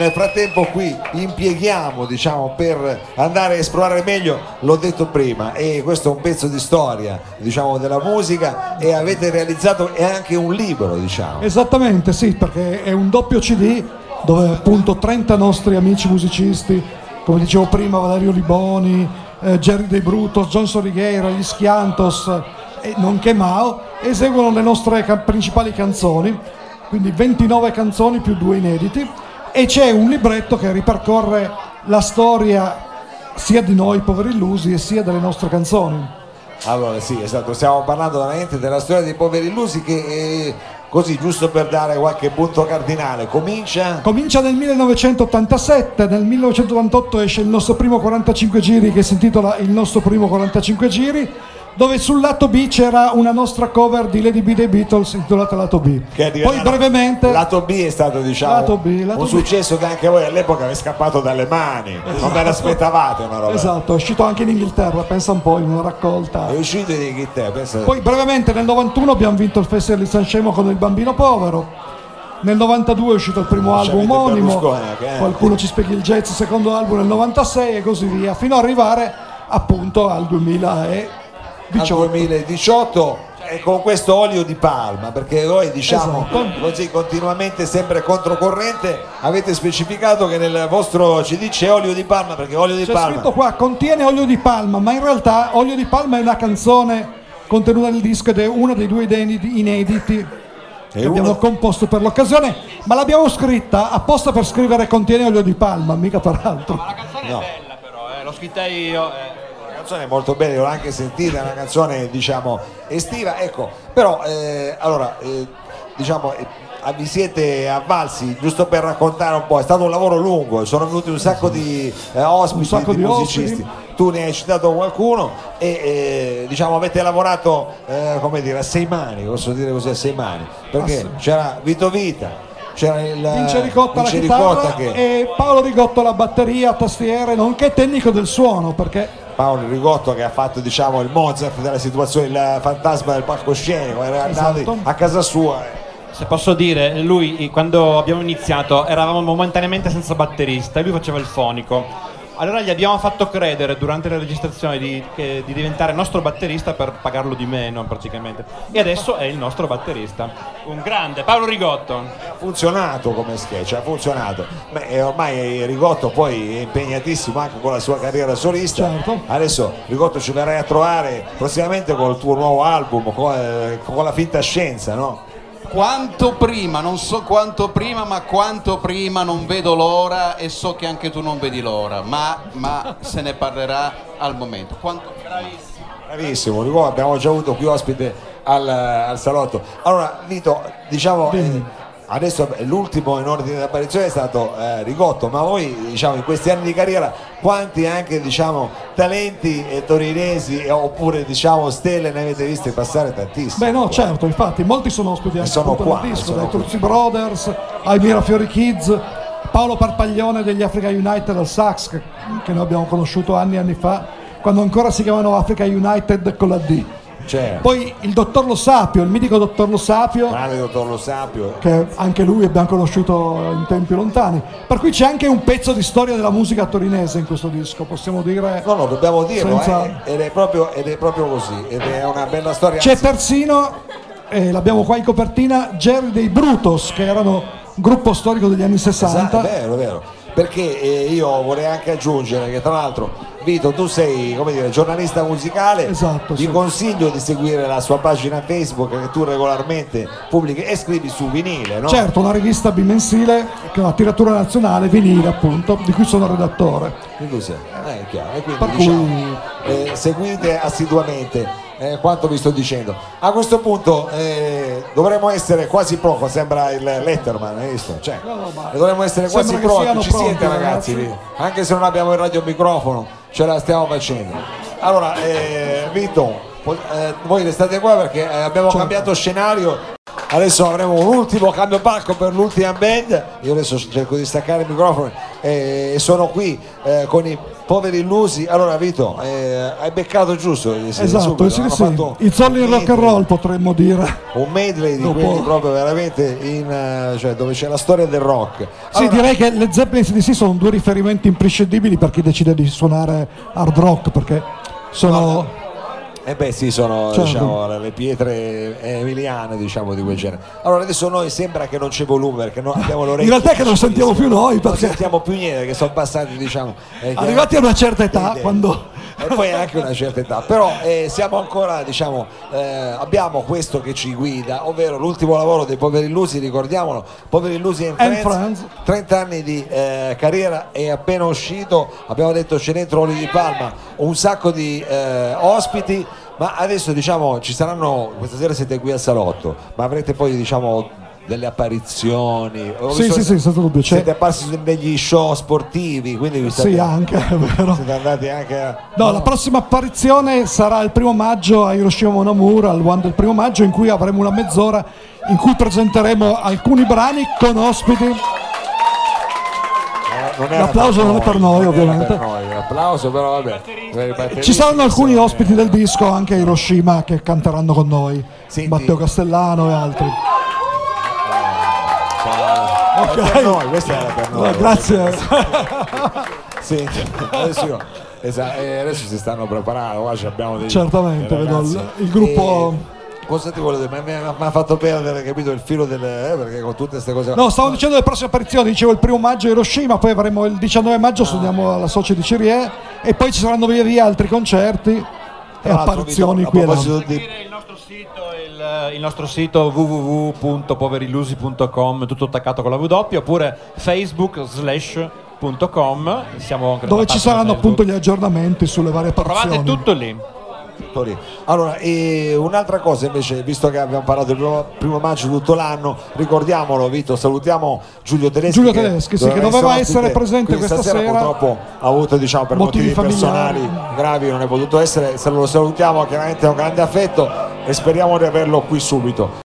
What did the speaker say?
Nel frattempo qui impieghiamo diciamo, per andare a esplorare meglio, l'ho detto prima, e questo è un pezzo di storia diciamo, della musica e avete realizzato è anche un libro. Diciamo. Esattamente, sì, perché è un doppio CD dove appunto 30 nostri amici musicisti, come dicevo prima Valerio Liboni, eh, Jerry De Brutos, John Sorigheira, gli Schiantos e nonché Mao, eseguono le nostre ca- principali canzoni, quindi 29 canzoni più due inediti e c'è un libretto che ripercorre la storia sia di noi poveri illusi e sia delle nostre canzoni. Allora sì, esatto, stiamo parlando veramente della storia dei poveri illusi che eh, così giusto per dare qualche punto cardinale, comincia... Comincia nel 1987, nel 1988 esce il nostro primo 45 giri che si intitola Il nostro primo 45 giri dove sul lato B c'era una nostra cover di Lady B dei Beatles intitolata Lato B. Che Poi brevemente Lato B è stato diciamo Lato B, lato un B. successo che anche voi all'epoca vi è scappato dalle mani, non ve l'aspettavate una roba. Esatto, è uscito anche in Inghilterra, pensa un po', in una raccolta. È uscito in Inghilterra, pensa... Poi brevemente nel 91 abbiamo vinto il Festival di San Scemo con Il Bambino Povero. Nel 92 è uscito il primo album omonimo, eh. qualcuno ci spieghi il jazz, il secondo album nel 96 e così via, fino ad arrivare appunto al 2018. al 2018 e con questo olio di palma perché voi diciamo Esatto. così continuamente sempre controcorrente avete specificato che nel vostro CD c'è olio di palma perché olio di C'è palma scritto qua contiene olio di palma, ma in realtà olio di palma è una canzone contenuta nel disco ed è uno dei due inediti, inediti che E abbiamo uno- composto per l'occasione, ma l'abbiamo scritta apposta per scrivere contiene olio di palma, mica per altro. Ma la canzone No. è bella però, eh, l'ho scritta io. eh. Canzone molto bella l'ho anche sentita è una canzone diciamo estiva ecco però eh, allora eh, diciamo eh, vi siete avvalsi giusto per raccontare un po' è stato un lavoro lungo sono venuti un sacco di eh, ospiti Un sacco di musicisti ospiti. tu ne hai citato qualcuno e eh, diciamo avete lavorato eh, come dire a sei mani posso dire così a sei mani perché sì. c'era Vito Vita c'era il Vince Ricotta alla Vince chitarra Ricotta che e Paolo Rigotto alla batteria, tastiere, nonché tecnico del suono, perché Paolo Rigotto che ha fatto diciamo il Mozart della situazione, il fantasma del palcoscenico, era andato Esatto. a casa sua. Se posso dire, lui quando abbiamo iniziato eravamo momentaneamente senza batterista e lui faceva il fonico. Allora gli abbiamo fatto credere durante la registrazione di, che- di diventare nostro batterista per pagarlo di meno praticamente. E adesso è il nostro batterista. Un grande, Paolo Rigotto. Ha funzionato come sketch, ha funzionato. Beh, ormai Rigotto poi è impegnatissimo anche con la sua carriera solista. Certo. Adesso Rigotto ci verrai a trovare prossimamente con il tuo nuovo album, con, eh, con la finta scienza, no? Quanto prima, non so quanto prima, ma quanto prima non vedo l'ora e so che anche tu non vedi l'ora, ma, ma se ne parlerà al momento. Quanto... Bravissimo, Rigotto abbiamo già avuto qui ospite al, al salotto. Allora, Vito, diciamo, eh, adesso l'ultimo in ordine di apparizione è stato eh, Rigotto, ma voi diciamo in questi anni di carriera quanti anche diciamo talenti eh, torinesi eh, oppure diciamo stelle ne avete viste passare tantissime? Beh no, certo, infatti, molti sono ospiti anche sono qua, disco, sono dai. Turzi Brothers, ai Mirafiori Kids, Paolo Parpaglione degli Africa United al sax, che, che noi abbiamo conosciuto anni e anni fa, quando ancora si chiamavano Africa United con la D. Cioè, Poi il dottor Lo Sapio, il mitico dottor Lo Sapio, grande dottor Lo Sapio, che anche lui abbiamo conosciuto in tempi lontani. Per cui c'è anche un pezzo di storia della musica torinese in questo disco, possiamo dire. no no dobbiamo dirlo Senza- eh, ed, è proprio, ed è proprio così ed è una bella storia C'è persino, eh, l'abbiamo qua in copertina, Jerry dei Brutos, che erano gruppo storico degli anni 60. Esatto, è vero, è vero. Perché eh, io vorrei anche aggiungere che tra l'altro Vito tu sei come dire giornalista musicale Esatto, vi sì. consiglio di seguire la sua pagina Facebook che tu regolarmente pubblichi e scrivi su vinile no? Certo, una rivista bimensile che è una tiratura nazionale, vinile appunto, di cui sono redattore. Quindi sei- eh, è chiaro. E quindi Per diciamo, cui- eh, seguite assiduamente eh, quanto vi sto dicendo. A questo punto eh, dovremmo essere quasi pronti, sembra il Letterman, hai visto? Cioè, No, no, dovremmo essere quasi siano ci siete ragazzi, ragazzi? anche se non abbiamo il radiomicrofono, ce la stiamo facendo. Allora, eh, Vito, eh, voi restate qua perché eh, abbiamo Certo. cambiato scenario adesso avremo un ultimo cambio palco per l'ultima band. Io adesso cerco di staccare il microfono e sono qui eh, con i poveri illusi. Allora Vito eh, hai beccato giusto? Sì, Esatto, sì, sì. fatto I zolli un in rock and roll potremmo dire. un medley di Dopo- quelli proprio veramente in, eh, cioè, dove c'è la storia del rock. Sì, Allora, direi che le Zeppelin e CDC sono due riferimenti imprescindibili per chi decide di suonare hard rock perché sono Eh beh sì, sono Certo. diciamo, le- pietre emiliane diciamo di quel genere. Allora adesso noi sembra che non c'è volume perché noi abbiamo l'orecchio. In realtà è che non sentiamo più noi, Non perché- sentiamo più niente, che sono passati diciamo. eh, arrivati a una certa età eh, quando E poi anche una certa età, però eh, siamo ancora, diciamo, eh, abbiamo questo che ci guida, ovvero l'ultimo lavoro dei Poveri Illusi, ricordiamolo, Poveri Illusi And Friends, Friends. 30 anni di eh, carriera è appena uscito, abbiamo detto c'è dentro Oli di Palma, un sacco di eh, ospiti, ma adesso diciamo ci saranno, questa sera siete qui al salotto, ma avrete poi diciamo delle apparizioni. Ho Sì, visto sì, sì, senza dubbio, c'è- Siete apparsi negli show sportivi, quindi vi sì state, anche è vero siete andati anche a... No, la prossima apparizione sarà il primo maggio a Hiroshima Monamura, al One del primo maggio, in cui avremo una mezz'ora in cui presenteremo alcuni brani con ospiti. Era L'applauso non è per noi, non ovviamente. per noi, l'applauso però vabbè. Ci saranno alcuni ospiti del disco anche a Hiroshima che canteranno con noi, Senti. Matteo Castellano e altri. È per noi, questa era per noi. No, grazie. Senti, adesso, io- esa- eh, adesso si stanno preparando, qua ci abbiamo dei Certamente, vedo il- il gruppo- E cosa ti volevo dire? Mi ha- mi ha fatto perdere, capito, il filo del... eh, perché con tutte queste cose... No, stavo dicendo le prossime apparizioni, dicevo il primo maggio Hiroshima, poi avremo il 19 maggio, suoniamo alla Socia di Cirie e poi ci saranno via via altri concerti e apparizioni qui a proposito di Il nostro sito, il, il nostro sito www.poverillusi.com tutto attaccato con la W oppure facebook siamo anche Dove ci saranno appunto gli aggiornamenti sulle varie trovate apparizioni. tutto lì tutto lì. Allora, e un'altra cosa invece, visto che abbiamo parlato del primo, primo maggio tutto l'anno, ricordiamolo Vito, salutiamo Giulio Tedeschi. Giulio Tedeschi, sì, che doveva essere presente questa stasera, sera. Purtroppo ha avuto diciamo, per Motivi motivi, personali gravi, non è potuto essere, se lo salutiamo chiaramente con grande affetto e speriamo di averlo qui subito.